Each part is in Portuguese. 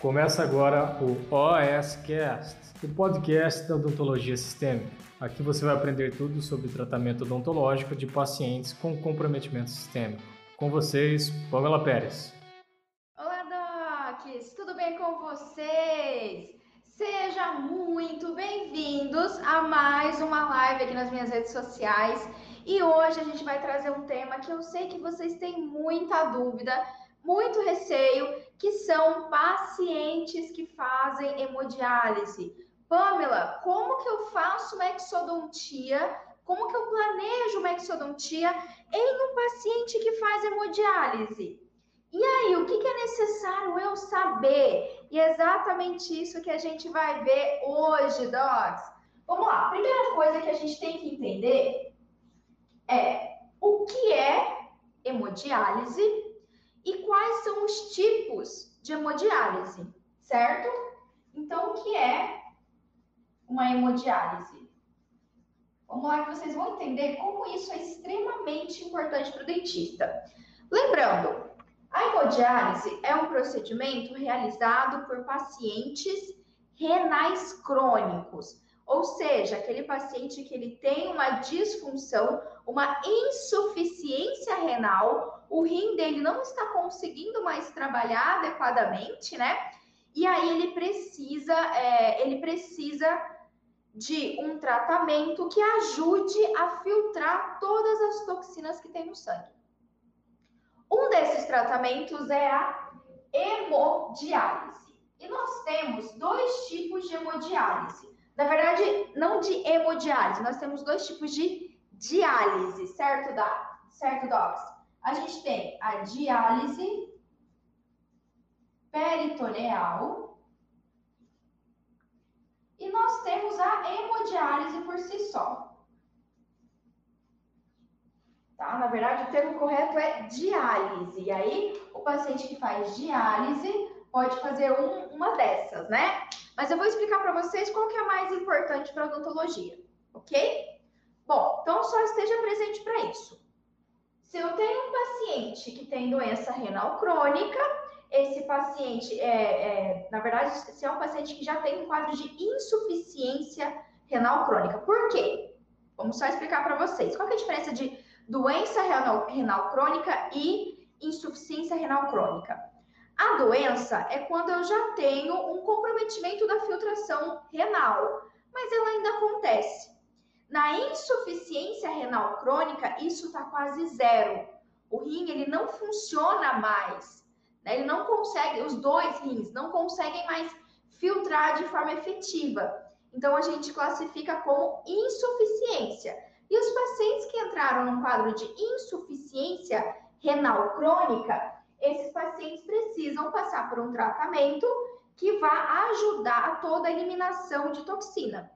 Começa agora o OSCast, o podcast da odontologia sistêmica. Aqui você vai aprender tudo sobre tratamento odontológico de pacientes com comprometimento sistêmico. Com vocês, Pamela Pérez. Olá, Docs! Tudo bem com vocês? Sejam muito bem-vindos a mais uma live aqui nas minhas redes sociais. E hoje a gente vai trazer um tema que eu sei que vocês têm muita dúvida, muito receio, que são pacientes que fazem hemodiálise. Pamela, como que eu faço uma exodontia? Como que eu planejo uma exodontia em um paciente que faz hemodiálise? E aí, o que, que é necessário eu saber? E é exatamente isso que a gente vai ver hoje, Docs. Vamos lá, a primeira coisa que a gente tem que entender é o que é hemodiálise e quais são os tipos de hemodiálise, certo? Então, o que é uma hemodiálise? Vamos lá que vocês vão entender como isso é extremamente importante para o dentista. Lembrando, a hemodiálise é um procedimento realizado por pacientes renais crônicos, ou seja, aquele paciente que ele tem uma disfunção, uma insuficiência renal, o rim dele não está conseguindo mais trabalhar adequadamente, né? E aí ele precisa, é, ele precisa de um tratamento que ajude a filtrar todas as toxinas que tem no sangue. Um desses tratamentos é a hemodiálise. E nós temos dois tipos de hemodiálise. Na verdade, não de hemodiálise, nós temos dois tipos de diálise, certo, da, certo, Docs? A gente tem a diálise peritoneal e nós temos a hemodiálise por si só. Tá? Na verdade, o termo correto é diálise. E aí, o paciente que faz diálise pode fazer um, uma dessas, né? Mas eu vou explicar para vocês qual que é a mais importante para a odontologia, ok? Bom, então só esteja presente para isso. Se eu tenho um paciente que tem doença renal crônica, esse paciente, é, é, na verdade, se é um paciente que já tem um quadro de insuficiência renal crônica. Por quê? Vamos só explicar para vocês. Qual é a diferença de doença renal, renal crônica e insuficiência renal crônica? A doença é quando eu já tenho um comprometimento da filtração renal, mas ela ainda acontece. Na insuficiência renal crônica, isso está quase zero. O rim ele não funciona mais, né? ele não consegue, os dois rins não conseguem mais filtrar de forma efetiva. Então a gente classifica como insuficiência. E os pacientes que entraram num quadro de insuficiência renal crônica, esses pacientes precisam passar por um tratamento que vá ajudar a toda a eliminação de toxina.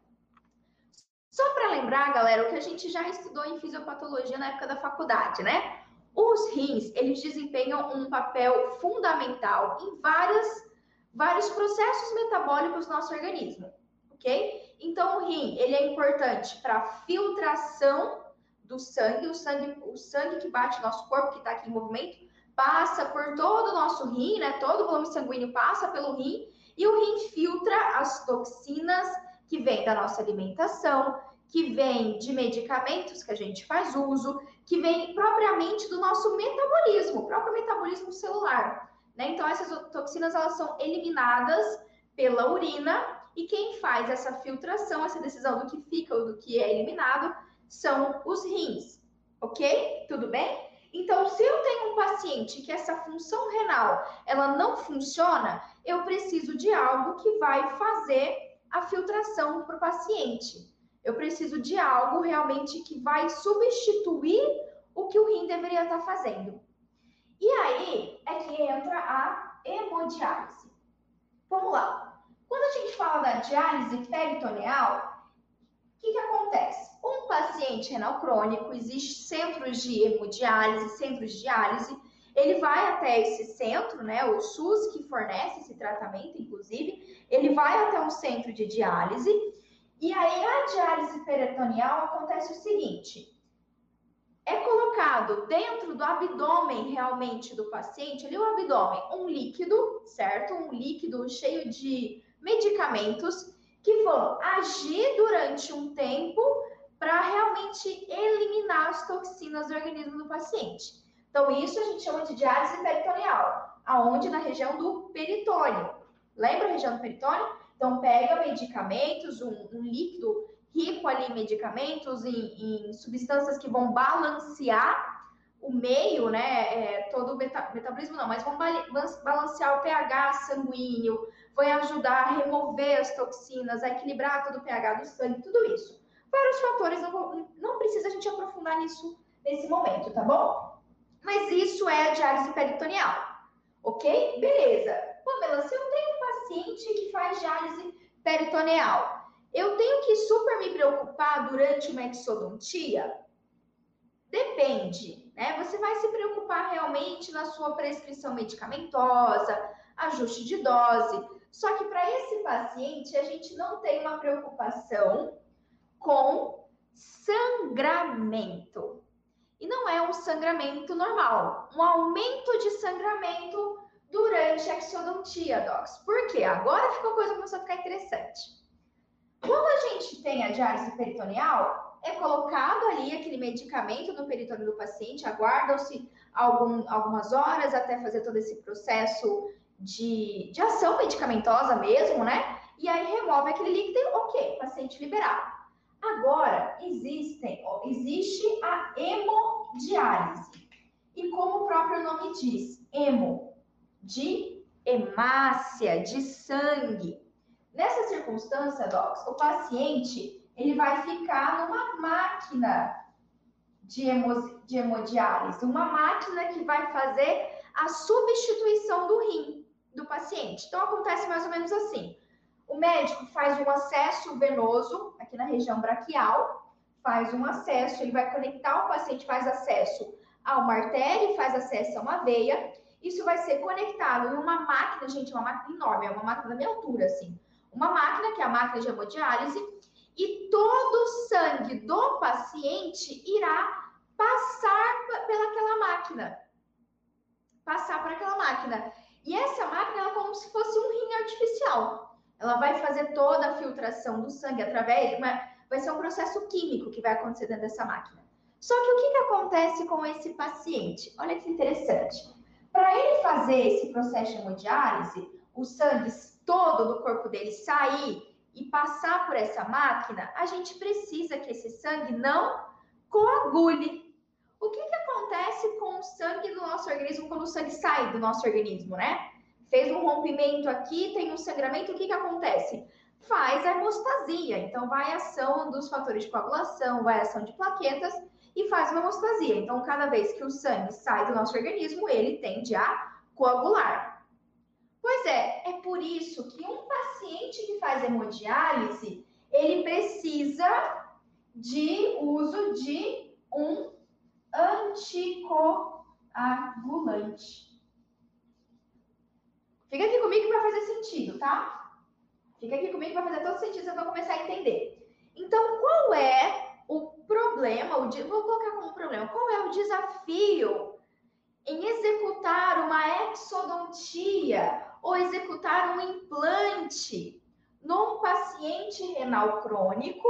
Só para lembrar, galera, o que a gente já estudou em fisiopatologia na época da faculdade, né? Os rins, eles desempenham um papel fundamental em várias, vários processos metabólicos do nosso organismo, ok? Então, o rim, ele é importante para filtração do sangue, o sangue, o sangue que bate no nosso corpo, que está aqui em movimento, passa por todo o nosso rim, né? Todo o volume sanguíneo passa pelo rim e o rim filtra as toxinas que vêm da nossa alimentação, que vêm de medicamentos que a gente faz uso, que vêm propriamente do nosso metabolismo, o próprio metabolismo celular. Né? Então, essas toxinas elas são eliminadas pela urina e quem faz essa filtração, essa decisão do que fica ou do que é eliminado, são os rins. Ok? Tudo bem? Então, se eu tenho um paciente que essa função renal ela não funciona, eu preciso de algo que vai fazer a filtração para o paciente. Eu preciso de algo realmente que vai substituir o que o rim deveria estar fazendo. E aí é que entra a hemodiálise. Vamos lá. Quando a gente fala da diálise peritoneal, que, que acontece? Um paciente renal crônico, existe centros de hemodiálise, centros de diálise, ele vai até esse centro, né, o SUS que fornece esse tratamento, inclusive, ele vai até um centro de diálise, e aí a diálise peritoneal acontece o seguinte, é colocado dentro do abdômen realmente do paciente, ali o abdômen, um líquido, certo? Um líquido cheio de medicamentos que vão agir durante um tempo para realmente eliminar as toxinas do organismo do paciente. Então, isso a gente chama de diálise peritoneal, aonde na região do peritônio. Lembra a região do peritônio? Então, pega medicamentos, um, um líquido rico ali em medicamentos, em, em, substâncias que vão balancear o meio, né? É, todo o meta, metabolismo não, mas vão balancear o pH sanguíneo, vai ajudar a remover as toxinas, a equilibrar todo o pH do sangue, tudo isso. Vários fatores, não, não precisa a gente aprofundar nisso nesse momento, tá bom? Mas isso é a diálise peritoneal, ok? Beleza. Pamela, se eu tenho um paciente que faz diálise peritoneal, eu tenho que super me preocupar durante uma exodontia? Depende, né? Você vai se preocupar realmente na sua prescrição medicamentosa, ajuste de dose. Só que para esse paciente, a gente não tem uma preocupação com sangramento. E não é um sangramento normal, um aumento de sangramento durante a exodontia, docs. Por quê? Agora ficou a coisa começou a ficar interessante. Quando a gente tem a diálise peritoneal, é colocado ali aquele medicamento no peritônio do paciente, aguardam-se algum, algumas horas até fazer todo esse processo de, de ação medicamentosa mesmo, né? E aí remove aquele líquido e, ok, paciente liberado. Agora, existem, existe a hemodiálise. E como o próprio nome diz, hemo, de hemácia, de sangue. Nessa circunstância, Docs, o paciente ele vai ficar numa máquina de, hemo, de hemodiálise, uma máquina que vai fazer a substituição do rim do paciente. Então, acontece mais ou menos assim. O médico faz um acesso venoso aqui na região braquial, faz um acesso, ele vai conectar o paciente, faz acesso a uma artéria, faz acesso a uma veia. Isso vai ser conectado em uma máquina, gente, uma máquina enorme, é uma máquina da minha altura, assim uma máquina, que é a máquina de hemodiálise, e todo o sangue do paciente irá passar pelaquela máquina. Passar por aquela máquina. E essa máquina é como se fosse um rim artificial. Ela vai fazer toda a filtração do sangue através, mas vai ser um processo químico que vai acontecer dentro dessa máquina. Só que o que, que acontece com esse paciente? Olha que interessante. Para ele fazer esse processo de hemodiálise, o sangue todo do corpo dele sair e passar por essa máquina, a gente precisa que esse sangue não coagule. O que, que acontece com o sangue do nosso organismo quando o sangue sai do nosso organismo, né? Fez um rompimento aqui, tem um sangramento, o que, que acontece? Faz hemostasia. Então, vai a ação dos fatores de coagulação, vai a ação de plaquetas e faz uma hemostasia. Então, cada vez que o sangue sai do nosso organismo, ele tende a coagular. Pois é, é por isso que um paciente que faz hemodiálise, ele precisa de uso de um anticoagulante. Fica aqui comigo vai fazer sentido, tá? Fica aqui comigo vai fazer todo sentido, você vai começar a entender. Então, qual é o problema? O, vou colocar como problema. Qual é o desafio em executar uma exodontia ou executar um implante num paciente renal crônico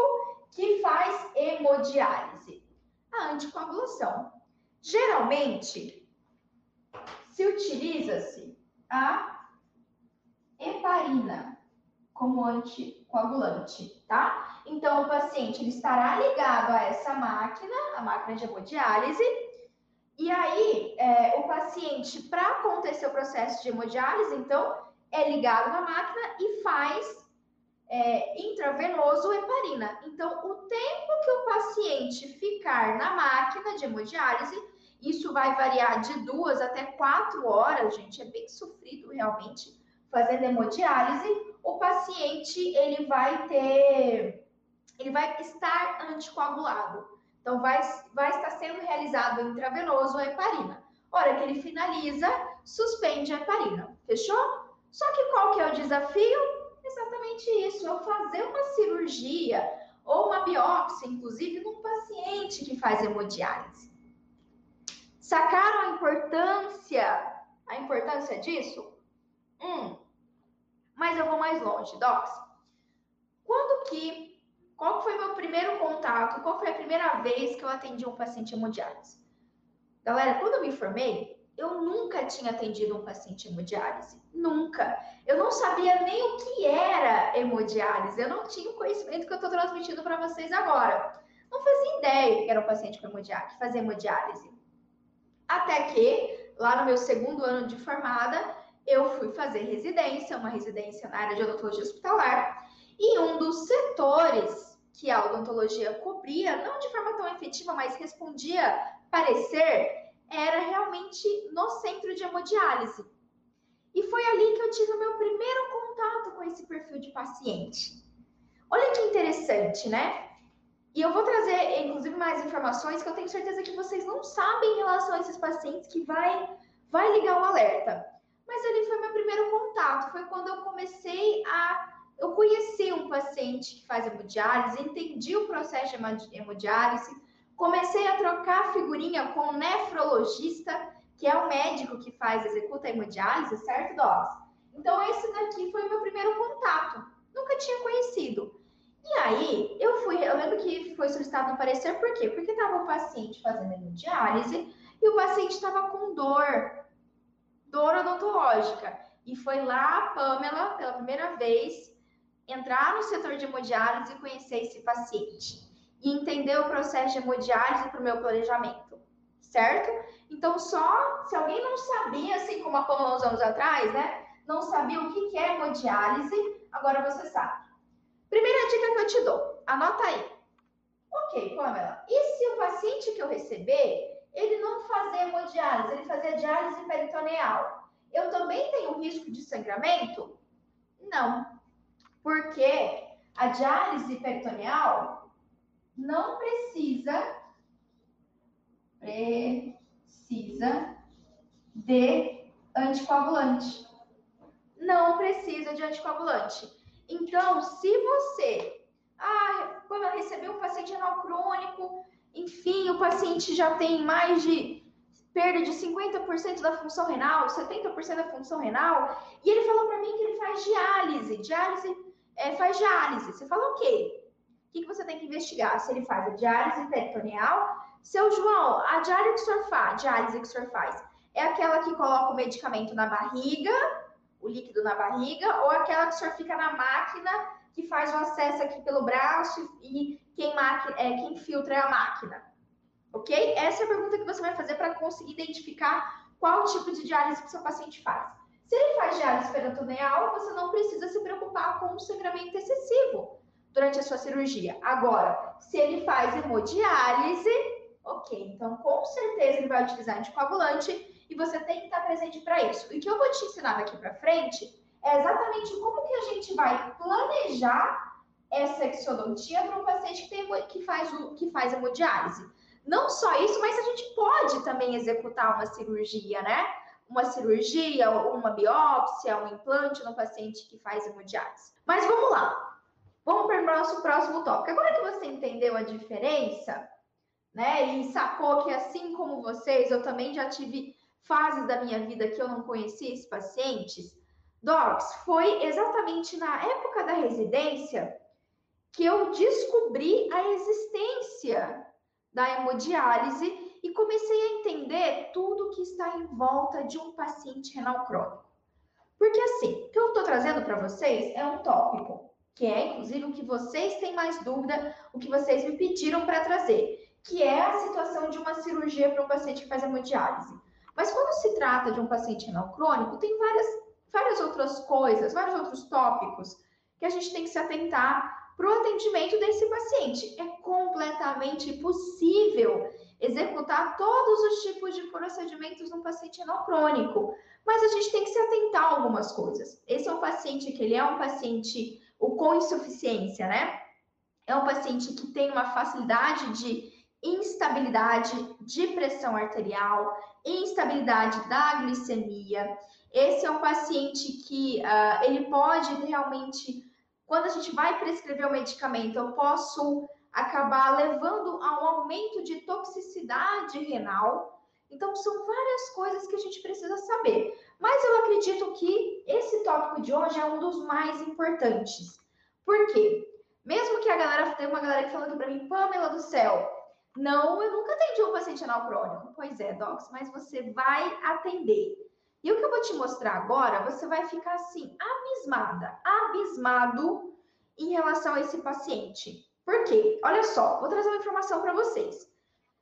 que faz hemodiálise? A anticoagulação. Geralmente, se utiliza-se a heparina como anticoagulante, tá? Então, o paciente ele estará ligado a essa máquina, a máquina de hemodiálise, e aí, é, o paciente, para acontecer o processo de hemodiálise, então, é ligado na máquina e faz é, intravenoso heparina. Então, o tempo que o paciente ficar na máquina de hemodiálise, isso vai variar de duas até quatro horas, gente, é bem sofrido realmente fazendo hemodiálise. O paciente, ele vai ter, ele vai estar anticoagulado. Então, vai, vai estar sendo realizado intravenoso a heparina. Hora que ele finaliza, suspende a heparina. Fechou? Só que qual que é o desafio? Exatamente isso, eu fazer uma cirurgia ou uma biópsia, inclusive, num paciente que faz hemodiálise. Sacaram a importância, a importância disso? Hum. Mas eu vou mais longe, Docs. Quando que, qual foi meu primeiro contato? Qual foi a primeira vez que eu atendi um paciente hemodiálise? Galera, quando eu me formei, eu nunca tinha atendido um paciente hemodiálise. Nunca. Eu não sabia nem o que era hemodiálise. Eu não tinha o conhecimento que eu estou transmitindo para vocês agora. Não fazia ideia que era um paciente com hemodiálise, fazia hemodiálise. Até que, lá no meu segundo ano de formada, eu fui fazer residência, uma residência na área de odontologia hospitalar, e um dos setores que a odontologia cobria, não de forma tão efetiva, mas respondia parecer, era realmente no centro de hemodiálise. E foi ali que eu tive o meu primeiro contato com esse perfil de paciente. Olha que interessante, né? E eu vou trazer, inclusive, mais informações que eu tenho certeza que vocês não sabem em relação a esses pacientes que vai, vai ligar o alerta. Mas ali foi meu primeiro contato, foi quando eu comecei a. Eu conheci um paciente que faz hemodiálise, entendi o processo de hemodiálise, comecei a trocar figurinha com um nefrologista, que é o médico que faz, executa a hemodiálise, certo, Dós? Então, esse daqui foi o meu primeiro contato. Nunca tinha conhecido. E aí, eu fui, eu lembro que foi solicitado um parecer, por quê? Porque estava o paciente fazendo hemodiálise e o paciente estava com dor, dor odontológica. E foi lá a Pamela, pela primeira vez, entrar no setor de hemodiálise e conhecer esse paciente. E entender o processo de hemodiálise para o meu planejamento, certo? Então, só se alguém não sabia, assim como a Pamela uns anos atrás, né? Não sabia o que é hemodiálise, agora você sabe. Primeira dica que eu te dou, anota aí. Ok, Pamela, e se o paciente que eu receber, ele não fazer hemodiálise, ele fazer diálise peritoneal, eu também tenho risco de sangramento? Não, porque a diálise peritoneal não precisa precisa de anticoagulante. Não precisa de anticoagulante. Então, se você ah, quando recebeu um paciente renal crônico, enfim, o paciente já tem mais de perda de 50% da função renal, 70% da função renal, e ele falou para mim que ele faz diálise, diálise, é, faz diálise. Você fala o quê? O que, que você tem que investigar? Se ele faz a diálise peritoneal. Seu João, a diálise que o senhor faz, diálise que o senhor faz, é aquela que coloca o medicamento na barriga o líquido na barriga, ou aquela que o senhor fica na máquina que faz o acesso aqui pelo braço e quem, é, quem filtra é a máquina. Ok? Essa é a pergunta que você vai fazer para conseguir identificar qual tipo de diálise que seu paciente faz. Se ele faz diálise peritoneal, você não precisa se preocupar com o sangramento excessivo durante a sua cirurgia. Agora, se ele faz hemodiálise, ok, então com certeza ele vai utilizar anticoagulante e você tem que estar presente para isso. E o que eu vou te ensinar daqui para frente é exatamente como que a gente vai planejar essa exodontia para um paciente que, tem, que, faz, que faz hemodiálise. Não só isso, mas a gente pode também executar uma cirurgia, né? Uma cirurgia, uma biópsia, um implante no paciente que faz hemodiálise. Mas vamos lá. Vamos para o nosso próximo tópico. Agora que você entendeu a diferença, né? E sacou que assim como vocês, eu também já tive fases da minha vida que eu não conhecia esses pacientes, Docs, foi exatamente na época da residência que eu descobri a existência da hemodiálise e comecei a entender tudo que está em volta de um paciente renal crônico. Porque assim, o que eu estou trazendo para vocês é um tópico, que é inclusive o que vocês têm mais dúvida, o que vocês me pediram para trazer, que é a situação de uma cirurgia para um paciente que faz hemodiálise. Mas quando se trata de um paciente renal crônico, tem várias, várias outras coisas, vários outros tópicos que a gente tem que se atentar para o atendimento desse paciente. É completamente possível executar todos os tipos de procedimentos num paciente renal crônico, mas a gente tem que se atentar a algumas coisas. Esse é um paciente que ele é um paciente com insuficiência, né? É um paciente que tem uma facilidade de instabilidade de pressão arterial, instabilidade da glicemia. Esse é um paciente que uh, ele pode realmente, quando a gente vai prescrever o medicamento, eu posso acabar levando a um aumento de toxicidade renal. Então, são várias coisas que a gente precisa saber. Mas eu acredito que esse tópico de hoje é um dos mais importantes. Por quê? Mesmo que a galera, tem uma galera que falou aqui para mim, Pamela do céu, não, eu nunca atendi um paciente anal crônico. Pois é, Docs, mas você vai atender. E o que eu vou te mostrar agora, você vai ficar assim, abismada, abismado em relação a esse paciente. Por quê? Olha só, vou trazer uma informação para vocês.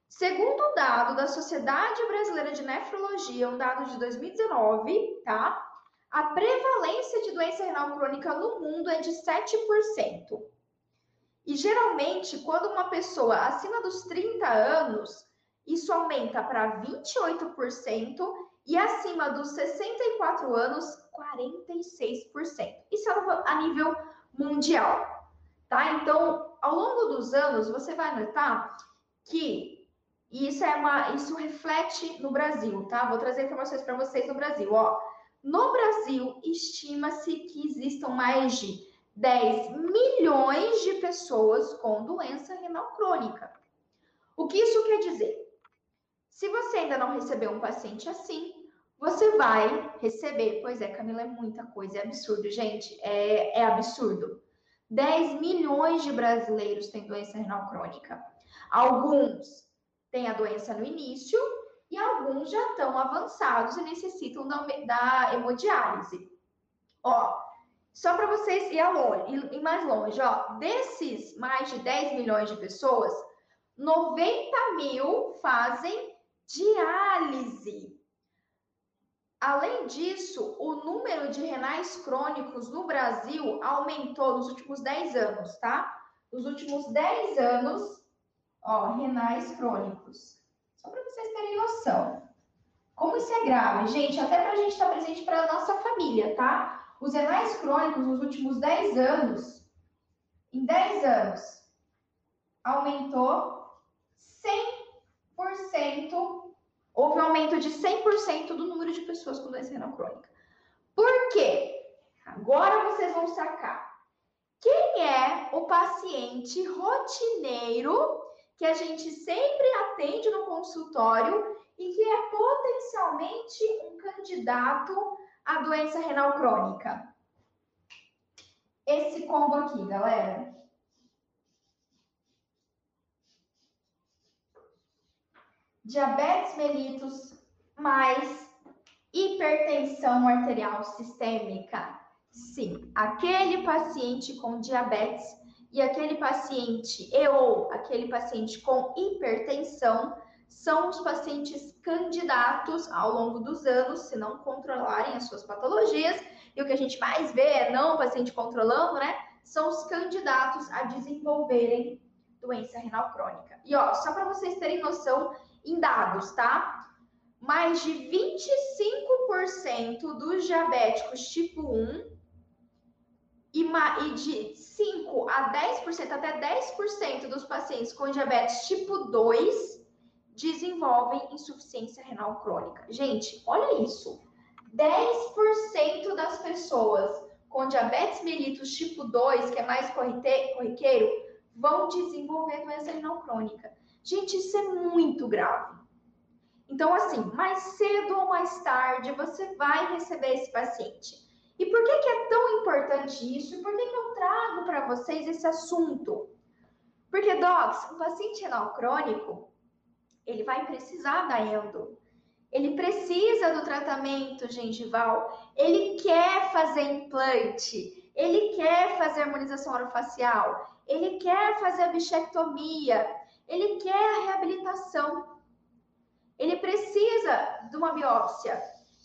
Segundo o dado da Sociedade Brasileira de Nefrologia, um dado de 2019, tá? A prevalência de doença renal crônica no mundo é de 7%. E geralmente, quando uma pessoa acima dos 30 anos, isso aumenta para 28% e acima dos 64 anos, 46%. Isso é a nível mundial, tá? Então, ao longo dos anos, você vai notar que isso é uma, isso reflete no Brasil, tá? Vou trazer informações para vocês no Brasil, ó. No Brasil, estima-se que existam mais de 10 milhões de pessoas com doença renal crônica. O que isso quer dizer? Se você ainda não recebeu um paciente assim, você vai receber. Pois é, Camila, é muita coisa, é absurdo, gente, é, é absurdo. 10 milhões de brasileiros têm doença renal crônica. Alguns têm a doença no início e alguns já estão avançados e necessitam da, da hemodiálise. Ó, só para vocês ir, longe, ir mais longe, ó, desses mais de 10 milhões de pessoas, 90 mil fazem diálise. Além disso, o número de renais crônicos no Brasil aumentou nos últimos 10 anos, tá? Nos últimos 10 anos, ó, renais crônicos. Só para vocês terem noção. Como isso é grave, gente, até para a gente estar tá presente para a nossa família, tá? Os renais crônicos nos últimos 10 anos, em 10 anos, aumentou 100%, houve um aumento de 100% do número de pessoas com doença renal crônica. Por quê? Agora vocês vão sacar. Quem é o paciente rotineiro que a gente sempre atende no consultório e que é potencialmente um candidato a doença renal crônica. Esse combo aqui, galera. Diabetes mellitus mais hipertensão arterial sistêmica. Sim, aquele paciente com diabetes e aquele paciente e ou aquele paciente com hipertensão são os pacientes candidatos ao longo dos anos, se não controlarem as suas patologias, e o que a gente mais vê é não o paciente controlando, né? São os candidatos a desenvolverem doença renal crônica. E ó, só para vocês terem noção em dados, tá? Mais de 25% dos diabéticos tipo 1 e de 5 a 10%, até 10% dos pacientes com diabetes tipo 2 desenvolvem insuficiência renal crônica. Gente, olha isso. 10% das pessoas com diabetes mellitus tipo 2, que é mais corriqueiro, vão desenvolver doença renal crônica. Gente, isso é muito grave. Então, assim, mais cedo ou mais tarde, você vai receber esse paciente. E por que, que é tão importante isso? Por que, que eu trago para vocês esse assunto? Porque, Docs, um paciente renal crônico, ele vai precisar da endo. Ele precisa do tratamento gengival, ele quer fazer implante, ele quer fazer harmonização orofacial, ele quer fazer a bichectomia, ele quer a reabilitação. Ele precisa de uma biópsia.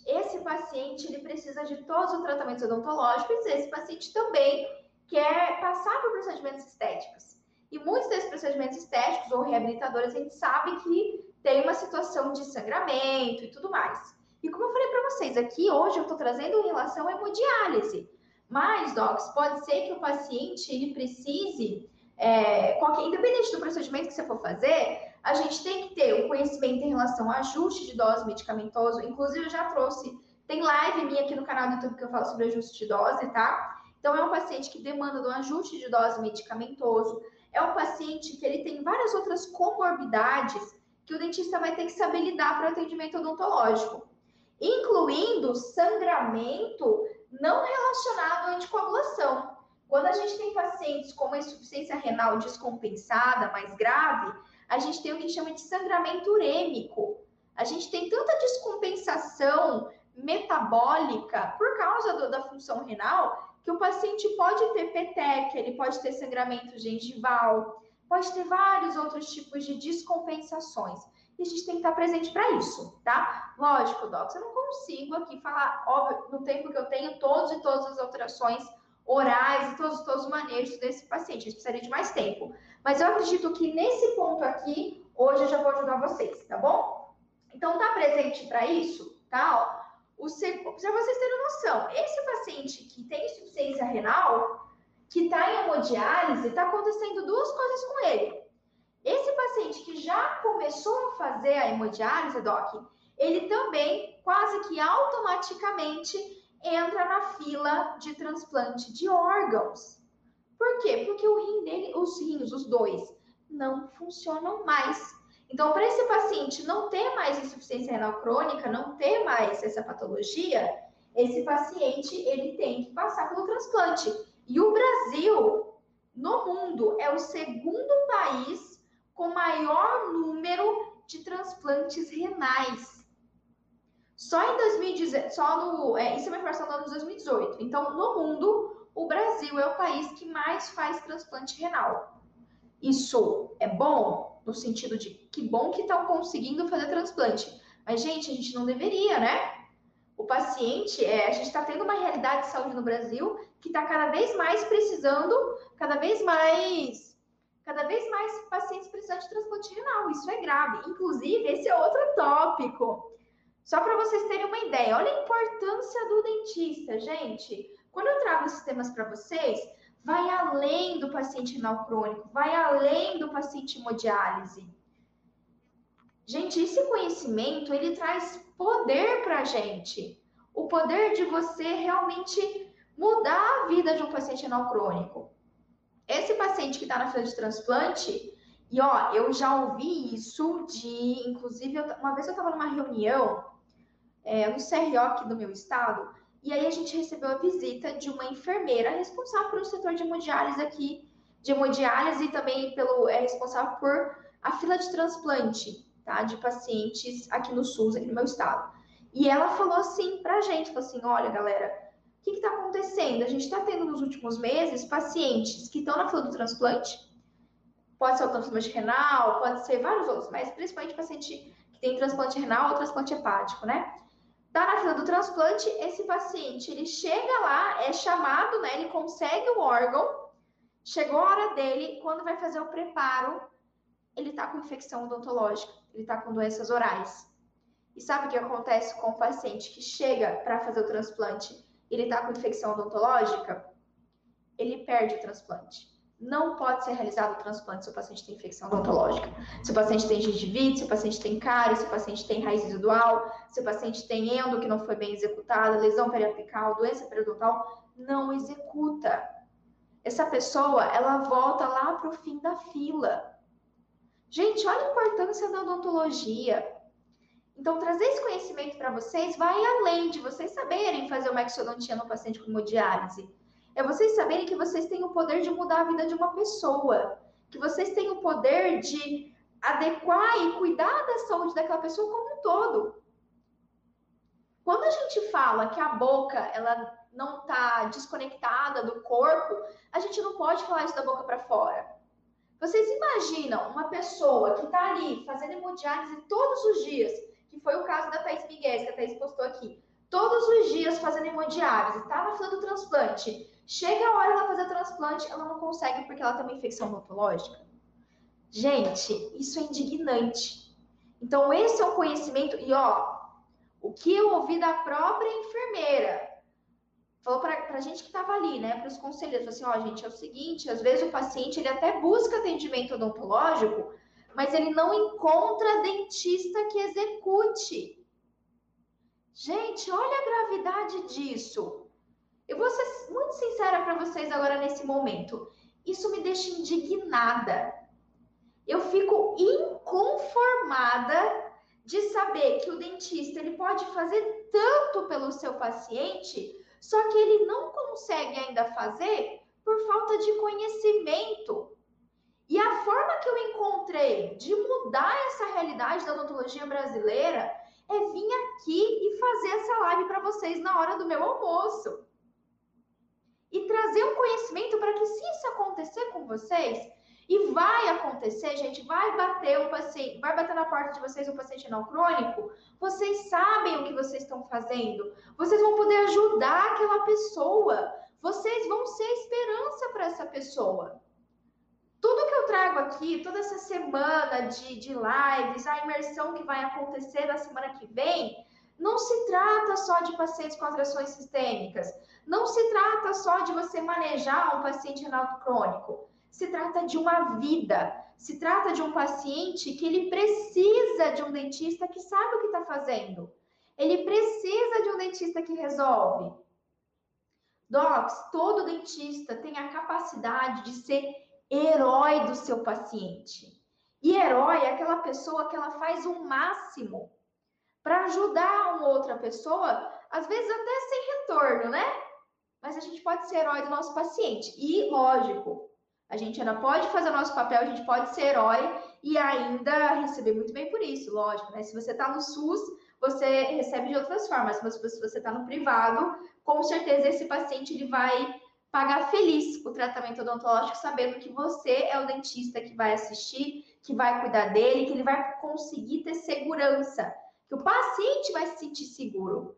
Esse paciente ele precisa de todos os tratamentos odontológicos, esse paciente também quer passar por procedimentos estéticos. E muitos desses procedimentos estéticos ou reabilitadores, a gente sabe que tem uma situação de sangramento e tudo mais. E como eu falei para vocês, aqui hoje eu estou trazendo em relação à hemodiálise. Mas, docs, pode ser que o paciente ele precise, é, qualquer, independente do procedimento que você for fazer, a gente tem que ter o um conhecimento em relação ao ajuste de dose medicamentoso. Inclusive, eu já trouxe, tem live minha aqui no canal do YouTube que eu falo sobre ajuste de dose, tá? Então, é um paciente que demanda de um ajuste de dose medicamentoso é um paciente que ele tem várias outras comorbidades que o dentista vai ter que saber lidar para o atendimento odontológico, incluindo sangramento não relacionado à anticoagulação. Quando a gente tem pacientes com uma insuficiência renal descompensada, mais grave, a gente tem o que chama de sangramento urêmico. A gente tem tanta descompensação metabólica por causa do, da função renal que o paciente pode ter peteca, ele pode ter sangramento gengival, pode ter vários outros tipos de descompensações. E a gente tem que estar presente para isso, tá? Lógico, Docs, eu não consigo aqui falar, óbvio, no tempo que eu tenho, todos e todas as alterações orais e todos, todos os manejos desse paciente. Gente precisaria de mais tempo. Mas eu acredito que nesse ponto aqui, hoje eu já vou ajudar vocês, tá bom? Então, tá presente para isso, tá? Para vocês terem noção, esse paciente que tem insuficiência renal, que está em hemodiálise, está acontecendo duas coisas com ele. Esse paciente que já começou a fazer a hemodiálise, Doc, ele também quase que automaticamente entra na fila de transplante de órgãos. Por quê? Porque o rim dele, os rins, os dois, não funcionam mais. Então, para esse paciente não ter mais insuficiência renal crônica, não ter mais essa patologia, esse paciente ele tem que passar pelo transplante. E o Brasil, no mundo, é o segundo país com maior número de transplantes renais. Só em 2018, só no, é, isso é uma informação do ano de 2018. Então, no mundo, o Brasil é o país que mais faz transplante renal. Isso é bom no sentido de que bom que estão conseguindo fazer transplante. Mas, gente, a gente não deveria, né? O paciente, é, a gente está tendo uma realidade de saúde no Brasil que está cada vez mais precisando, cada vez mais, cada vez mais pacientes precisando de transplante renal. Isso é grave. Inclusive, esse é outro tópico. Só para vocês terem uma ideia, olha a importância do dentista, gente. Quando eu trago esses temas para vocês, vai além do paciente renal crônico, vai além do paciente hemodiálise. Gente, esse conhecimento, ele traz poder para a gente. O poder de você realmente mudar a vida de um paciente renal crônico. Esse paciente que está na fila de transplante, e ó, eu já ouvi isso de, inclusive, uma vez eu estava numa reunião é, no CRO aqui do meu estado, e aí a gente recebeu a visita de uma enfermeira responsável pelo setor de hemodiálise aqui, de hemodiálise e também pelo é responsável por a fila de transplante, tá, de pacientes aqui no SUS, aqui no meu estado. E ela falou assim pra gente, falou assim, olha, galera, o que está acontecendo? A gente está tendo nos últimos meses pacientes que estão na fila do transplante, pode ser o transplante renal, pode ser vários outros, mas principalmente paciente que tem transplante renal ou transplante hepático, né? Tá na fila do transplante, esse paciente, ele chega lá, é chamado, né? Ele consegue o órgão, chegou a hora dele, quando vai fazer o preparo, ele tá com infecção odontológica, ele tá com doenças orais. E sabe o que acontece com o paciente que chega para fazer o transplante, ele tá com infecção odontológica? Ele perde o transplante não pode ser realizado o transplante se o paciente tem infecção odontológica. Se o paciente tem gengivite, se o paciente tem cárie, se o paciente tem raiz residual, se o paciente tem endo que não foi bem executada, lesão periapical, doença periodontal, não executa. Essa pessoa, ela volta lá para o fim da fila. Gente, olha a importância da odontologia. Então, trazer esse conhecimento para vocês vai além de vocês saberem fazer uma exodontia no paciente com hemodiálise é vocês saberem que vocês têm o poder de mudar a vida de uma pessoa, que vocês têm o poder de adequar e cuidar da saúde daquela pessoa como um todo. Quando a gente fala que a boca ela não está desconectada do corpo, a gente não pode falar isso da boca para fora. Vocês imaginam uma pessoa que está ali fazendo hemodiálise todos os dias, que foi o caso da Thais Miguel, que a Thais postou aqui, todos os dias fazendo hemodiálise, está na fila do transplante, Chega a hora ela fazer transplante, ela não consegue porque ela tem uma infecção odontológica. Gente, isso é indignante. Então, esse é um conhecimento. E ó, o que eu ouvi da própria enfermeira, falou para a gente que estava ali, né, para os conselheiros, falou assim: ó, gente, é o seguinte, às vezes o paciente ele até busca atendimento odontológico, mas ele não encontra dentista que execute. Gente, olha a gravidade disso. Eu vou ser sincera para vocês agora nesse momento. Isso me deixa indignada. Eu fico inconformada de saber que o dentista ele pode fazer tanto pelo seu paciente, só que ele não consegue ainda fazer por falta de conhecimento. E a forma que eu encontrei de mudar essa realidade da odontologia brasileira é vir aqui e fazer essa live para vocês na hora do meu almoço. E trazer um conhecimento para que, se isso acontecer com vocês, e vai acontecer, gente, vai bater o paciente, vai bater na porta de vocês o paciente não crônico, vocês sabem o que vocês estão fazendo, vocês vão poder ajudar aquela pessoa, vocês vão ser esperança para essa pessoa. Tudo que eu trago aqui, toda essa semana de, de lives, a imersão que vai acontecer na semana que vem, não se trata só de pacientes com atrações sistêmicas, não se trata só de você manejar um paciente renal crônico se trata de uma vida, se trata de um paciente que ele precisa de um dentista que sabe o que está fazendo. Ele precisa de um dentista que resolve. Docs, todo dentista tem a capacidade de ser herói do seu paciente. E herói é aquela pessoa que ela faz o máximo para ajudar uma outra pessoa, às vezes até sem retorno, né? Mas a gente pode ser herói do nosso paciente. E, lógico, a gente ainda pode fazer o nosso papel, a gente pode ser herói e ainda receber muito bem por isso, lógico, né? Se você está no SUS, você recebe de outras formas, mas se você está no privado, com certeza esse paciente ele vai pagar feliz o tratamento odontológico, sabendo que você é o dentista que vai assistir, que vai cuidar dele, que ele vai conseguir ter segurança, que o paciente vai se sentir seguro.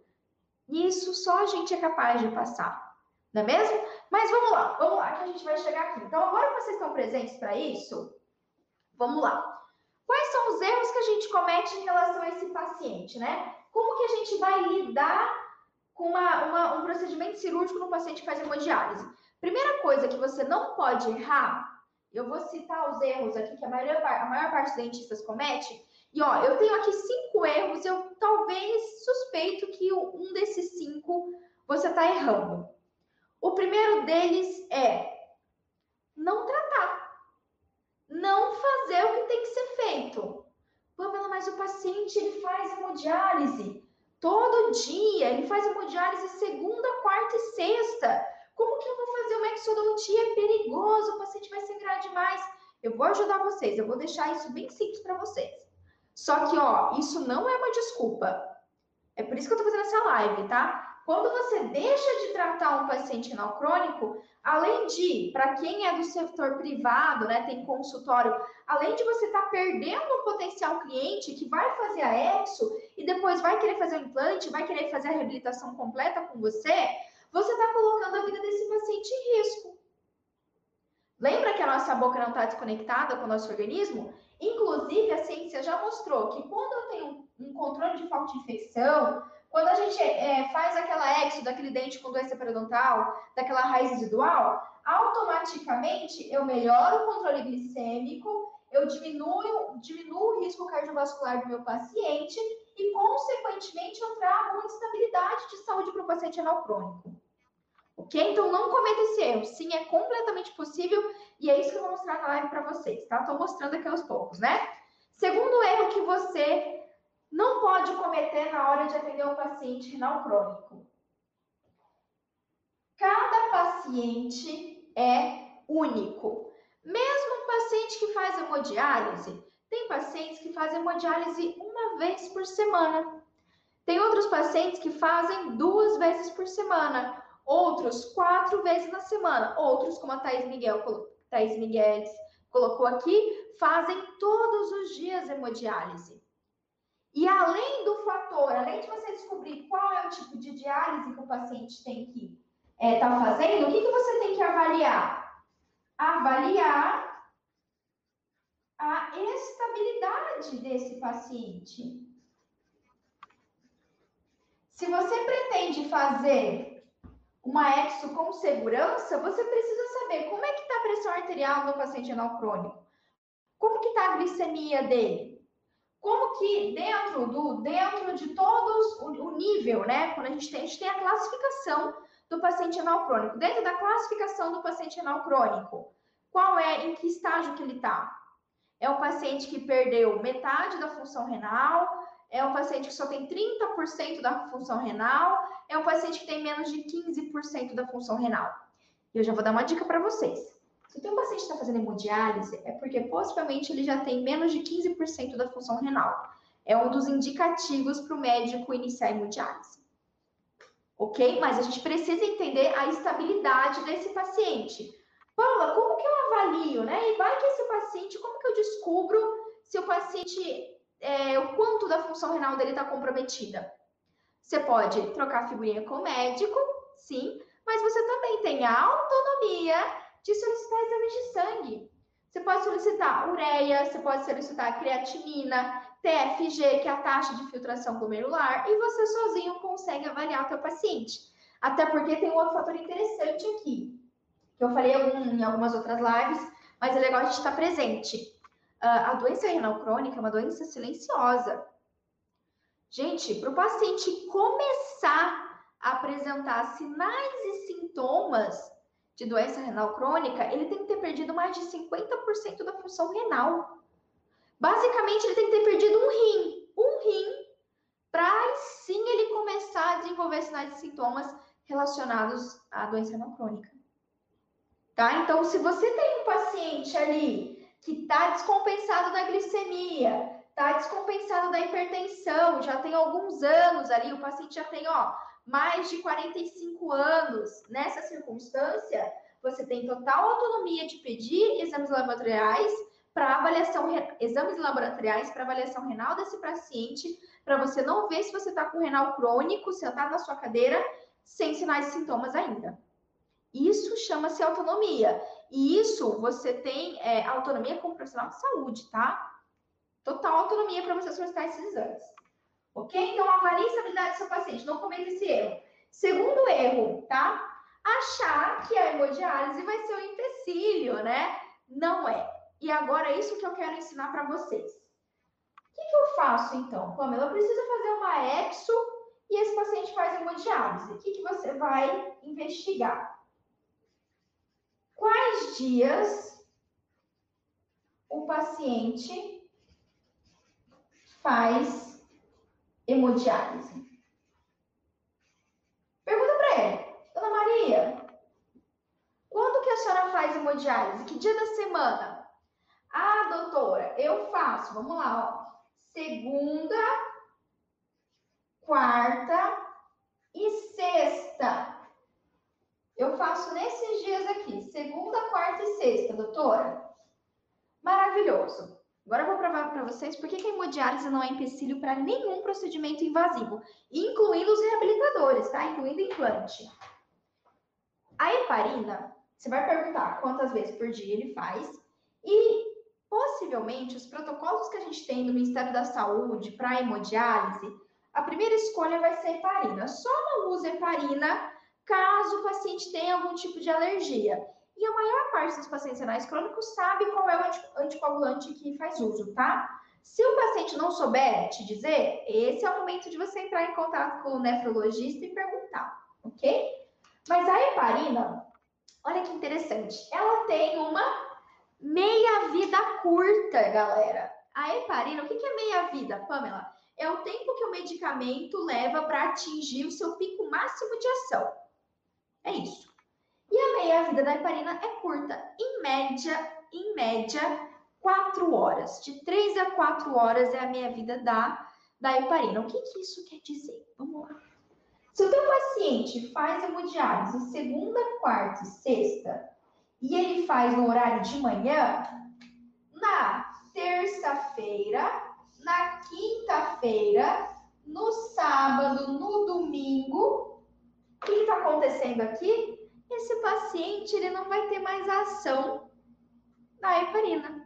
Isso só a gente é capaz de passar. Não é mesmo? Mas vamos lá, vamos lá, que a gente vai chegar aqui. Então, agora que vocês estão presentes para isso, vamos lá. Quais são os erros que a gente comete em relação a esse paciente, né? Como que a gente vai lidar com uma, uma, um procedimento cirúrgico no paciente que faz hemodiálise? Primeira coisa que você não pode errar, eu vou citar os erros aqui que a maior, a maior parte dos dentistas comete. E ó, eu tenho aqui cinco erros, eu talvez suspeito que um desses cinco você está errando. O primeiro deles é não tratar, não fazer o que tem que ser feito. Pamela, mas o paciente ele faz hemodiálise todo dia, ele faz hemodiálise segunda, quarta e sexta. Como que eu vou fazer uma exodontia? É perigoso, o paciente vai sangrar demais. Eu vou ajudar vocês, eu vou deixar isso bem simples para vocês. Só que, ó, isso não é uma desculpa. É por isso que eu tô fazendo essa live, tá? Quando você deixa de tratar um paciente renal crônico, além de, para quem é do setor privado, né, tem consultório, além de você estar tá perdendo um potencial cliente que vai fazer a exo e depois vai querer fazer o implante, vai querer fazer a reabilitação completa com você, você está colocando a vida desse paciente em risco. Lembra que a nossa boca não está desconectada com o nosso organismo? Inclusive, a ciência já mostrou que quando eu tenho um controle de falta de infecção, quando a gente é, faz aquela exo daquele dente com doença periodontal, daquela raiz residual, automaticamente eu melhoro o controle glicêmico, eu diminuo, diminuo o risco cardiovascular do meu paciente e, consequentemente, eu trago uma estabilidade de saúde para o paciente renal crônico. Ok? Então, não cometa esse erro. Sim, é completamente possível e é isso que eu vou mostrar na live para vocês, tá? Estou mostrando aqui aos poucos, né? Segundo erro que você não pode cometer na hora de atender um paciente renal crônico. Cada paciente é único. Mesmo um paciente que faz hemodiálise, tem pacientes que fazem hemodiálise uma vez por semana. Tem outros pacientes que fazem duas vezes por semana, outros quatro vezes na semana, outros, como a Thais Miguel, Thais Miguel colocou aqui, fazem todos os dias hemodiálise. E além do fator, além de você descobrir qual é o tipo de diálise que o paciente tem que estar é, tá fazendo, o que, que você tem que avaliar? Avaliar a estabilidade desse paciente. Se você pretende fazer uma exo com segurança, você precisa saber como é que está a pressão arterial no paciente renal crônico. Como que está a glicemia dele? como que dentro do dentro de todos o, o, nível, né? Quando a gente tem, a gente tem a classificação do paciente renal crônico. Dentro da classificação do paciente renal crônico, qual é, em que estágio que ele está? É um paciente que perdeu metade da função renal, é um paciente que só tem 30% da função renal, é um paciente que tem menos de 15% da função renal. E eu já vou dar uma dica para vocês. Se o teu paciente está fazendo hemodiálise, é porque possivelmente ele já tem menos de 15% da função renal. É um dos indicativos para o médico iniciar a hemodiálise. Ok? Mas a gente precisa entender a estabilidade desse paciente. Paula, como que eu avalio, né? E vai que esse paciente, como que eu descubro se o paciente, é, o quanto da função renal dele está comprometida? Você pode trocar figurinha com o médico, sim, mas você também tem a autonomia de solicitar exames de sangue. Você pode solicitar ureia, você pode solicitar creatinina, TFG, que é a taxa de filtração glomerular, e você sozinho consegue avaliar o teu paciente. Até porque tem um outro fator interessante aqui, que eu falei em algumas outras lives, mas é legal a gente estar presente. Uh, a doença renal crônica é uma doença silenciosa. Gente, para o paciente começar a apresentar sinais e sintomas de doença renal crônica, ele tem que ter perdido mais de 50% da função renal. Basicamente, ele tem que ter perdido um rim, um rim, para sim ele começar a desenvolver sinais e sintomas relacionados à doença renal crônica. Tá? Então, se você tem um paciente ali que está descompensado da glicemia, está descompensado da hipertensão, já tem alguns anos ali, o paciente já tem, ó, mais de 45 anos. Nessa circunstância, você tem total autonomia de pedir exames laboratoriais para avaliação, exames laboratoriais para avaliação renal desse paciente, para você não ver se você está com renal crônico, sentado na sua cadeira, sem sinais e sintomas ainda. Isso chama-se autonomia. E isso você tem é, autonomia como profissional de saúde, tá? Total autonomia para você solicitar esses exames. Ok? Então, avalie a estabilidade do seu paciente. Não cometa esse erro. Segundo erro, tá? Achar que a hemodiálise vai ser um empecilho, né? Não é. E agora é isso que eu quero ensinar para vocês. O que, que, eu faço, então? Pamela, eu preciso fazer uma exo e esse paciente faz hemodiálise. O que, que você vai investigar? Quais dias o paciente faz hemodiálise. Pergunta para ele, Dona Maria, quando que a senhora faz hemodiálise? Que dia da semana? Ah, doutora, eu faço, vamos lá, ó. Segunda, quarta e sexta. Eu faço nesses dias aqui, segunda, quarta e sexta, doutora. Maravilhoso. Agora eu vou provar para vocês por que a hemodiálise não é empecilho para nenhum procedimento invasivo, incluindo os reabilitadores, tá? Incluindo implante. A heparina, você vai perguntar quantas vezes por dia ele faz e possivelmente os protocolos que a gente tem do Ministério da Saúde para hemodiálise, a primeira escolha vai ser heparina. Só não usa heparina caso o paciente tenha algum tipo de alergia. E a maior parte dos pacientes renais crônicos sabe qual é o anticoagulante que faz uso, tá? Se o paciente não souber te dizer, esse é o momento de você entrar em contato com o nefrologista e perguntar, ok? Mas a heparina, olha que interessante, ela tem uma meia-vida curta, galera. A heparina, o que é meia-vida, Pamela? É o tempo que o medicamento leva para atingir o seu pico máximo de ação. É isso. E a meia-vida da heparina é curta, em média, em média, 4 horas. De 3 a 4 horas é a meia-vida da, da heparina. O que, que isso quer dizer? Vamos lá. Se o teu paciente faz hemodiálise segunda, quarta e sexta, e ele faz no horário de manhã, na terça-feira, na quinta-feira, no sábado, no domingo, o que está acontecendo aqui? esse paciente ele não vai ter mais a ação da heparina.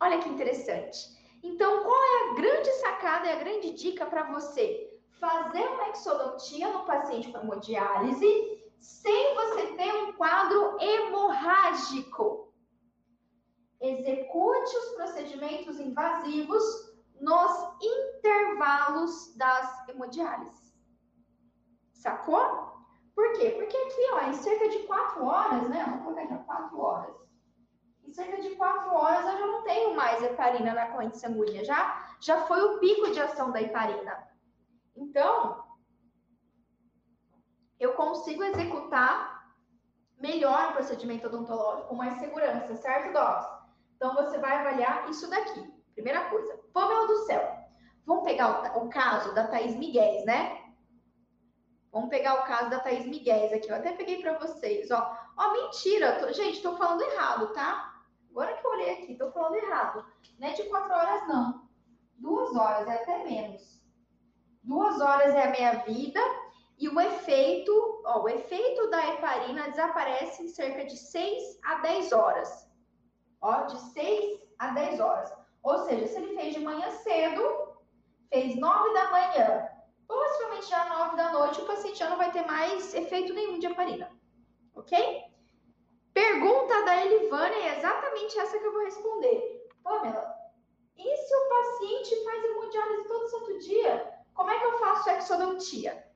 Olha que interessante. Então, qual é a grande sacada e a grande dica para você? Fazer uma exodontia no paciente com hemodiálise sem você ter um quadro hemorrágico. Execute os procedimentos invasivos nos intervalos das hemodiálises. Sacou? Por quê? Porque aqui, ó, em cerca de quatro horas, né? Vamos colocar aqui, quatro horas. em cerca de quatro horas eu já não tenho mais heparina na corrente sanguínea. Já, já foi o pico de ação da heparina. Então, eu consigo executar melhor o procedimento odontológico com mais segurança, certo, Docs? Então, você vai avaliar isso daqui. Primeira coisa, Pamela do céu. Vamos pegar o, o caso da Thaís Miguel, né? Vamos pegar o caso da Thaís Miguel aqui. Eu até peguei para vocês, ó. Ó, mentira. Tô, gente, tô falando errado, tá? Agora que eu olhei aqui, tô falando errado. Não é de quatro horas, não. Duas horas, é até menos. Duas horas é a meia vida e o efeito, ó, o efeito da heparina desaparece em cerca de 6 a 10 horas ó, de 6 a 10 horas. Ou seja, se ele fez de manhã cedo, fez 9 da manhã, possivelmente já 9 da noite, o paciente já não vai ter mais efeito nenhum de heparina. Ok? Pergunta da Elivânia é exatamente essa que eu vou responder. Pamela, e se o paciente faz hemodiálise todo santo dia? Como é que eu faço exodontia?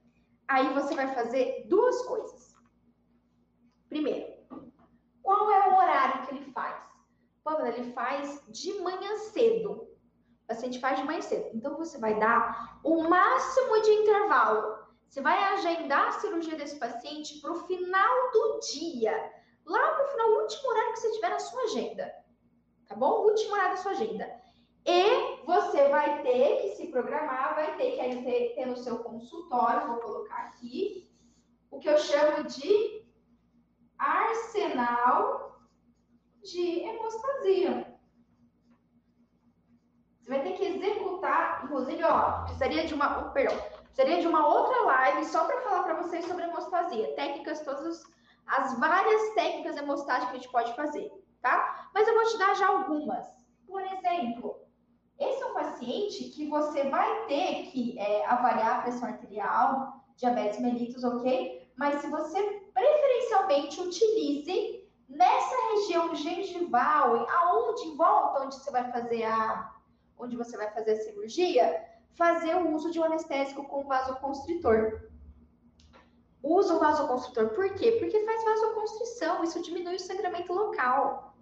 Aí você vai fazer duas coisas. Primeiro, qual é o horário que ele faz? Pamela, ele faz de manhã cedo. O paciente faz de manhã cedo. Então, você vai dar o máximo de intervalo. Você vai agendar a cirurgia desse paciente para o final do dia. Lá para o final, último horário que você tiver na sua agenda. Tá bom? Último horário da sua agenda. E você vai ter que se programar, vai ter que ter, ter no seu consultório, vou colocar aqui, o que eu chamo de arsenal de hemostasia. Você vai ter que executar, inclusive, ó, precisaria de uma, perdão, precisaria de uma outra live só para falar para vocês sobre hemostasia, técnicas, todas as várias técnicas hemostáticas que a gente pode fazer, tá? Mas eu vou te dar já algumas. Por exemplo, esse é um paciente que você vai ter que é, avaliar a pressão arterial, diabetes mellitus, ok? Mas se você preferencialmente utilize Nessa região gengival, aonde em volta onde você vai fazer a onde você vai fazer a cirurgia, fazer o uso de um anestésico com vasoconstritor. Usa o vasoconstritor por quê? Porque faz vasoconstrição, isso diminui o sangramento local.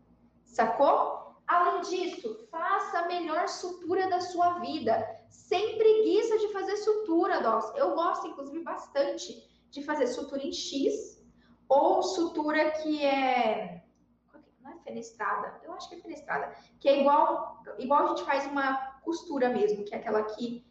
Sacou? Além disso, faça a melhor sutura da sua vida. Sem preguiça de fazer sutura, Docs. Eu gosto, inclusive, bastante de fazer sutura em X, ou sutura que é. Fenestrada? Eu acho que é fenestrada. Que é igual, igual a gente faz uma costura mesmo, que é aquela que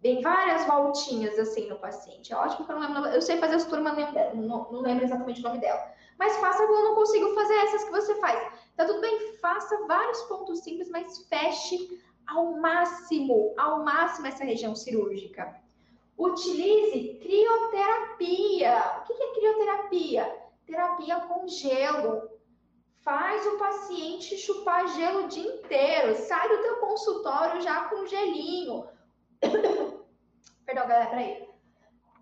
vem várias voltinhas assim no paciente. É ótimo que eu não lembro. Eu sei fazer a sutura, mas não, lembro exatamente o nome dela. Mas faça eu não consigo fazer essas que você faz. Tá tudo bem, faça vários pontos simples, mas feche ao máximo, ao máximo essa região cirúrgica. Utilize crioterapia. O que é crioterapia? Terapia com gelo. Faz o paciente chupar gelo o dia inteiro. Sai do teu consultório já com gelinho. Perdão, galera, peraí.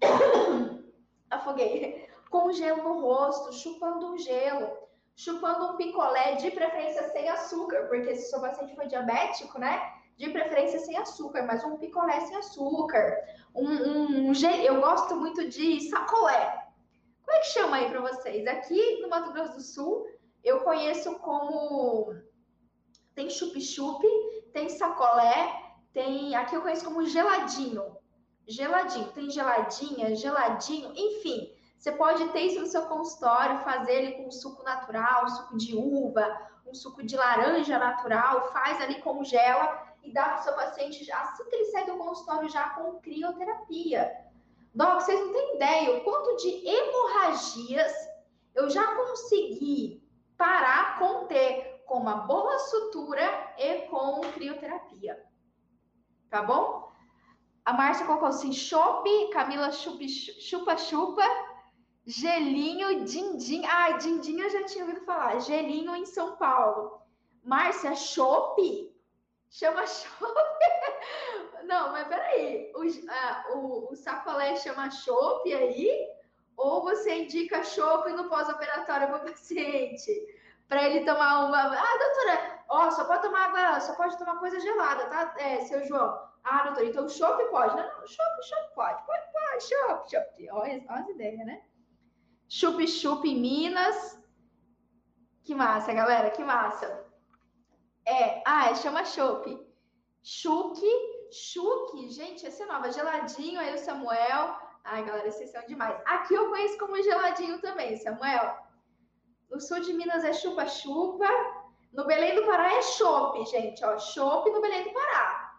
Afoguei. Com gelo no rosto, chupando um gelo, chupando um picolé, de preferência sem açúcar, porque se o seu paciente for diabético, né? de preferência sem açúcar, mas um picolé sem açúcar. Um, um, um, eu gosto muito de sacolé. Como é que chama aí para vocês? Aqui no Mato Grosso do Sul, eu conheço como tem chup-chup, tem sacolé, tem aqui eu conheço como geladinho. Geladinho, tem geladinha, geladinho, enfim. Você pode ter isso no seu consultório, fazer ele com suco natural, suco de uva, um suco de laranja natural, faz ali como gela e dá para o seu paciente assim que ele sai do consultório já com crioterapia. Doc, vocês não têm ideia o quanto de hemorragias eu já consegui parar, conter com uma boa sutura e com crioterapia. Tá bom? A Márcia colocou assim: chope, Camila chupa-chupa, gelinho, din-din. Ai, din-din eu já tinha ouvido falar. Gelinho em São Paulo. Márcia, chope? Chama chope? Não, mas peraí. O, uh, o, o chama chope aí? Ou você indica chope no pós-operatório para o paciente? Para ele tomar uma. Ah, doutora, ó, só pode tomar água, só pode tomar coisa gelada, tá? É, seu João. Ah, doutora, então chope pode. Não, não, chope, chope pode. Pode, pode, chope, chope. Olha, olha as ideias, né? Chup-chup em Minas. Que massa, galera, que massa. É, ah, é, chama chopp. Chuque, chuque, gente, essa é nova. Geladinho, aí o Samuel. Ai, galera, vocês são demais. Aqui eu conheço como geladinho também, Samuel. No sul de Minas é chupa-chupa. No Belém do Pará é chopp, gente, ó. Chopp no Belém do Pará.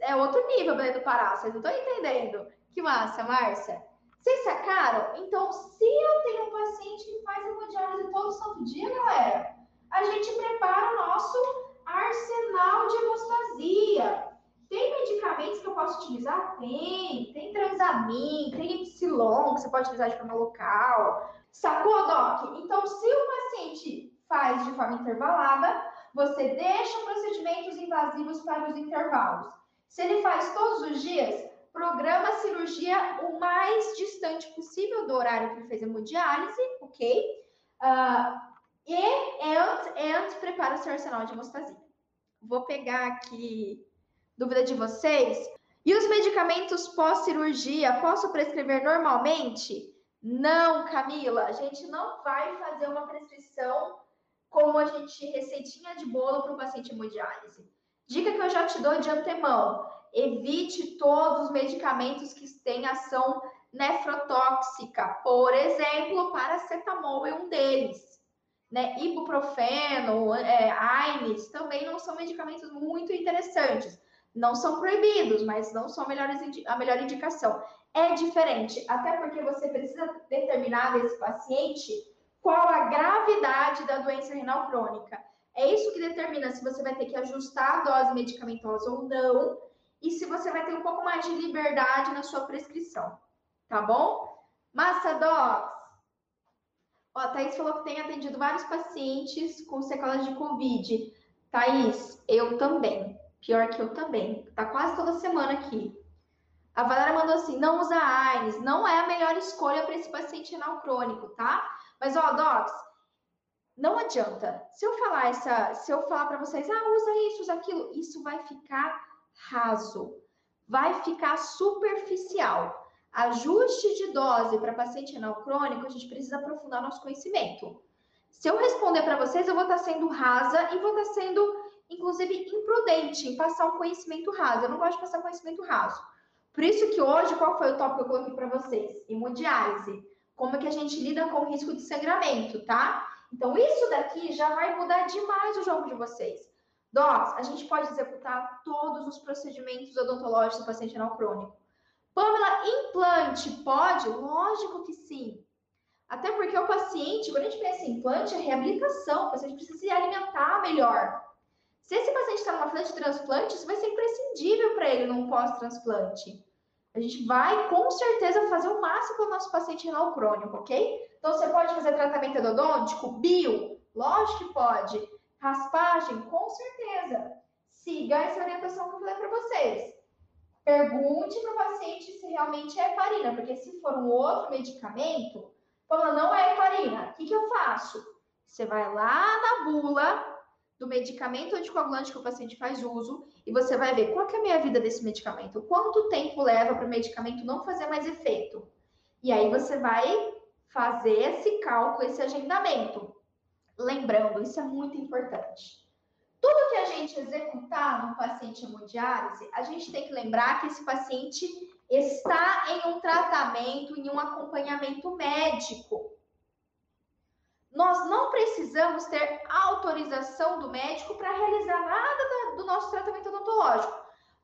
É outro nível Belém do Pará, vocês não estão entendendo. Que massa, Márcia. Vocês sacaram? Então, se eu tenho um paciente que faz hemodiálise todo santo dia, galera, a gente prepara o nosso arsenal de hemostasia. Tem medicamentos que eu posso utilizar? Tem. Tem transamin, tem epsilon, que você pode utilizar de forma local. Sacou, Doc? Então, se o paciente faz de forma intervalada, você deixa procedimentos invasivos para os intervalos. Se ele faz todos os dias, programa a cirurgia o mais distante possível do horário que ele fez hemodiálise, ok? Uh, e antes, antes prepara o seu arsenal de hemostasia. Vou pegar aqui dúvida de vocês. E os medicamentos pós-cirurgia, posso prescrever normalmente? Não, Camila, a gente não vai fazer uma prescrição como a gente receitinha de bolo para o paciente hemodiálise. Dica que eu já te dou de antemão: evite todos os medicamentos que têm ação nefrotóxica. Por exemplo, paracetamol é um deles. Né? Ibuprofeno, é, AINES também não são medicamentos muito interessantes. Não são proibidos, mas não são a melhor, indicação. É diferente, até porque você precisa determinar desse paciente qual a gravidade da doença renal crônica. É isso que determina se você vai ter que ajustar a dose medicamentosa ou não, e se você vai ter um pouco mais de liberdade na sua prescrição, tá bom? Massa Docs! Ó, a Thaís falou que tem atendido vários pacientes com sequelas de Covid. Thaís, eu também. Pior que eu também. Tá quase toda semana aqui. A Valéria mandou assim: não usa AINES, não é a melhor escolha para esse paciente renal crônico, tá? Mas, ó, Docs, não adianta. Se eu falar essa, se eu falar para vocês, ah, usa isso, usa aquilo, isso vai ficar raso, vai ficar superficial. Ajuste de dose para paciente renal crônico, a gente precisa aprofundar nosso conhecimento. Se eu responder para vocês, eu vou estar tá sendo rasa e vou estar tá sendo, inclusive, imprudente em passar um conhecimento raso. Eu não gosto de passar conhecimento raso. Por isso que hoje, qual foi o tópico que eu coloquei para vocês? Hemodiálise. Como é que a gente lida com o risco de sangramento, tá? Então, isso daqui já vai mudar demais o jogo de vocês. Docs, a gente pode executar todos os procedimentos odontológicos do paciente anal crônico. Pamela, implante pode? Lógico que sim. Até porque o paciente, quando a gente pensa em implante, é reabilitação, o paciente precisa se alimentar melhor. Se esse paciente está numa fila de transplante, isso vai ser imprescindível para ele num pós-transplante. A gente vai, com certeza, fazer o máximo para o nosso paciente renal crônico, ok? Então, você pode fazer tratamento endodôntico? Bio? Lógico que pode. Raspagem? Com certeza. Siga essa orientação que eu falei para vocês. Pergunte para o paciente se realmente é heparina, porque se for um outro medicamento, fala, não é heparina, o que, que eu faço? Você vai lá na bula do medicamento anticoagulante que o paciente faz uso e você vai ver qual é a minha vida desse medicamento, quanto tempo leva para o medicamento não fazer mais efeito. E aí você vai fazer esse cálculo, esse agendamento. Lembrando, isso é muito importante. Tudo que a gente executar no paciente hemodiálise, a gente tem que lembrar que esse paciente está em um tratamento, em um acompanhamento médico. Nós não precisamos ter autorização do médico para realizar nada do nosso tratamento odontológico,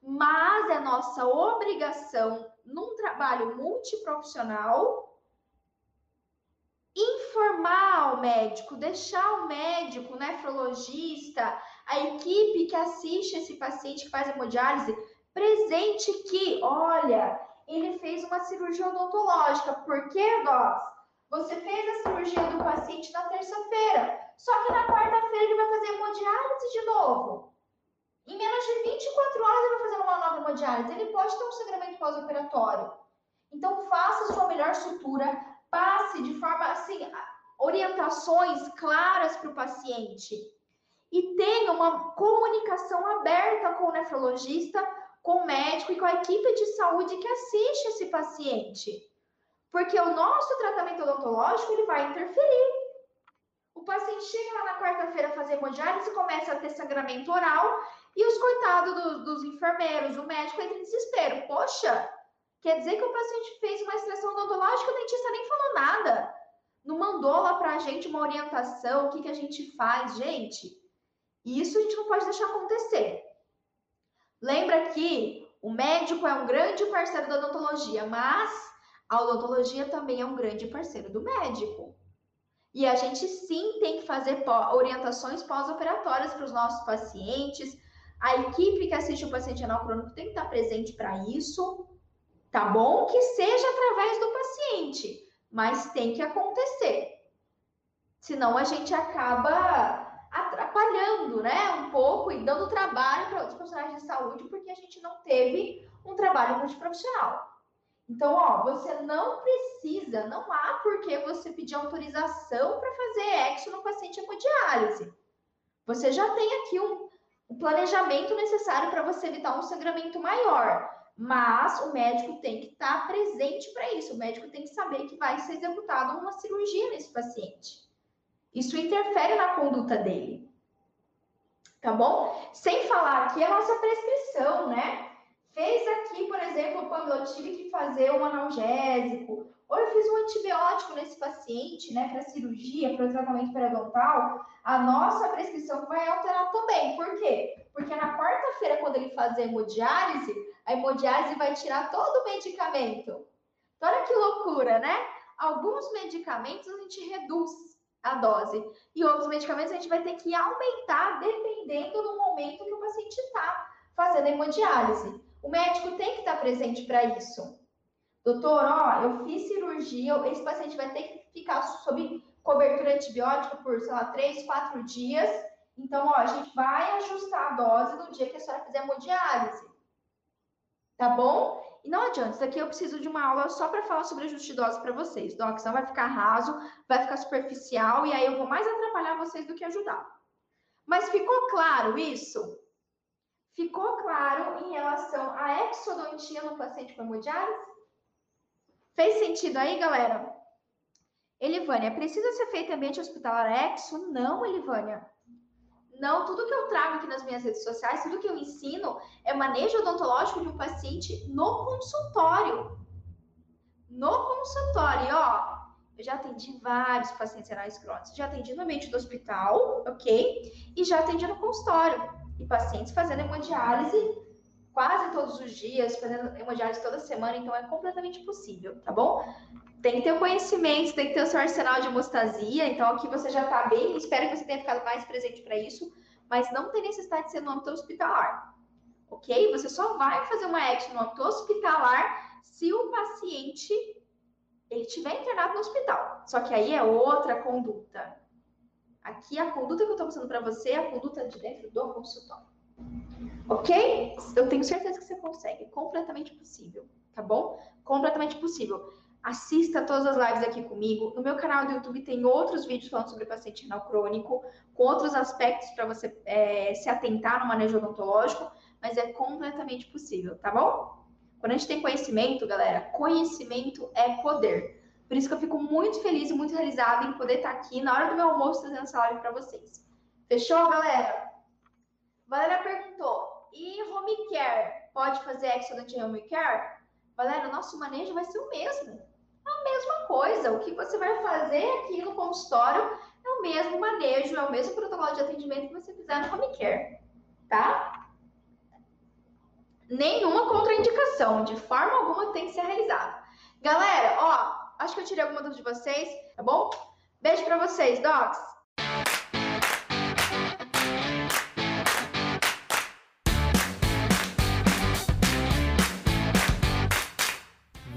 mas é nossa obrigação, num trabalho multiprofissional, informar o médico, deixar o médico, o nefrologista, a equipe que assiste esse paciente que faz hemodiálise presente que, olha, ele fez uma cirurgia odontológica. Por que, nós? Você fez a cirurgia do paciente na terça-feira, só que na quarta-feira ele vai fazer hemodiálise de novo. Em menos de 24 horas ele vai fazer uma nova hemodiálise. Ele pode ter um sangramento pós-operatório. Então faça sua melhor sutura, passe de forma assim, orientações claras para o paciente e tenha uma comunicação aberta com o nefrologista, com o médico e com a equipe de saúde que assiste esse paciente. Porque o nosso tratamento odontológico ele vai interferir. O paciente chega lá na quarta-feira fazer hemodiálise começa a ter sangramento oral e os coitados do, dos enfermeiros, o médico entra em desespero. Poxa, quer dizer que o paciente fez uma extração odontológica, o dentista nem falou nada. Não mandou lá para a gente uma orientação, o que, que a gente faz, gente. Isso a gente não pode deixar acontecer. Lembra que o médico é um grande parceiro da odontologia, mas a odontologia também é um grande parceiro do médico. E a gente sim tem que fazer orientações pós-operatórias para os nossos pacientes. A equipe que assiste o paciente anal crônico tem que estar presente para isso, tá bom? Que seja através do paciente, mas tem que acontecer. Senão a gente acaba atrapalhando, né, um pouco e dando trabalho para outros profissionais de saúde, porque a gente não teve um trabalho multiprofissional. Então, ó, você não precisa, não há por que você pedir autorização para fazer exo no paciente hemodiálise. Você já tem aqui um, um planejamento necessário para você evitar um sangramento maior. Mas o médico tem que estar tá presente para isso. O médico tem que saber que vai ser executada uma cirurgia nesse paciente. Isso interfere na conduta dele. Tá bom? Sem falar aqui a nossa prescrição, né? Fez aqui, por exemplo, quando eu tive que fazer um analgésico, ou eu fiz um antibiótico nesse paciente, né, para cirurgia, para o tratamento periodontal, a nossa prescrição vai alterar também. Por quê? Porque na quarta-feira, quando ele fazer hemodiálise, a hemodiálise vai tirar todo o medicamento. Então, olha que loucura, né? Alguns medicamentos a gente reduz a dose. E outros medicamentos a gente vai ter que aumentar dependendo do momento que o paciente está fazendo hemodiálise. O médico tem que estar presente para isso. Doutor, ó, eu fiz cirurgia, esse paciente vai ter que ficar sob cobertura antibiótica por, sei lá, três, quatro dias. Então, ó, a gente vai ajustar a dose no dia que a senhora fizer a hemodiálise. Tá bom? E não adianta, isso aqui eu preciso de uma aula só para falar sobre ajuste de dose para vocês, Doc, senão vai ficar raso, vai ficar superficial e aí eu vou mais atrapalhar vocês do que ajudar. Mas ficou claro isso? Ficou claro em relação à exodontia no paciente com hemodiálise? Fez sentido aí, galera? Elivânia, precisa ser feito ambiente hospitalar exo? Não, Elivânia. Não, tudo que eu trago aqui nas minhas redes sociais, tudo que eu ensino é manejo odontológico de um paciente no consultório. No consultório, ó. Eu já atendi vários pacientes renais crônicos. Já atendi no ambiente do hospital, ok? E já atendi no consultório. E pacientes fazendo hemodiálise quase todos os dias, fazendo hemodiálise toda semana, então é completamente possível, tá bom? Tem que ter o conhecimento, tem que ter o seu arsenal de hemostasia, então aqui você já está bem, espero que você tenha ficado mais presente para isso, mas não tem necessidade de ser no âmbito hospitalar, ok? Você só vai fazer uma action no âmbito hospitalar se o paciente ele estiver internado no hospital, só que aí é outra conduta. Aqui a conduta que eu estou mostrando para você é a conduta de dentro do consultório. Ok? Eu tenho certeza que você consegue. Completamente possível, tá bom? Completamente possível. Assista todas as lives aqui comigo. No meu canal do YouTube tem outros vídeos falando sobre paciente renal crônico, com outros aspectos para você é, se atentar no manejo odontológico, mas é completamente possível, tá bom? Quando a gente tem conhecimento, galera, conhecimento é poder. Por isso que eu fico muito feliz e muito realizada em poder estar aqui na hora do meu almoço trazendo essa live para vocês. Fechou, galera? Valéria perguntou: e home care? Pode fazer excellent home care? Valéria, nosso manejo vai ser o mesmo. É a mesma coisa. O que você vai fazer aqui no consultório é o mesmo manejo, é o mesmo protocolo de atendimento que você fizer no home care. Tá? Nenhuma contraindicação, de forma alguma tem que ser realizada. Galera, ó, acho que eu tirei alguma dúvida de vocês, tá bom? Beijo para vocês, docs!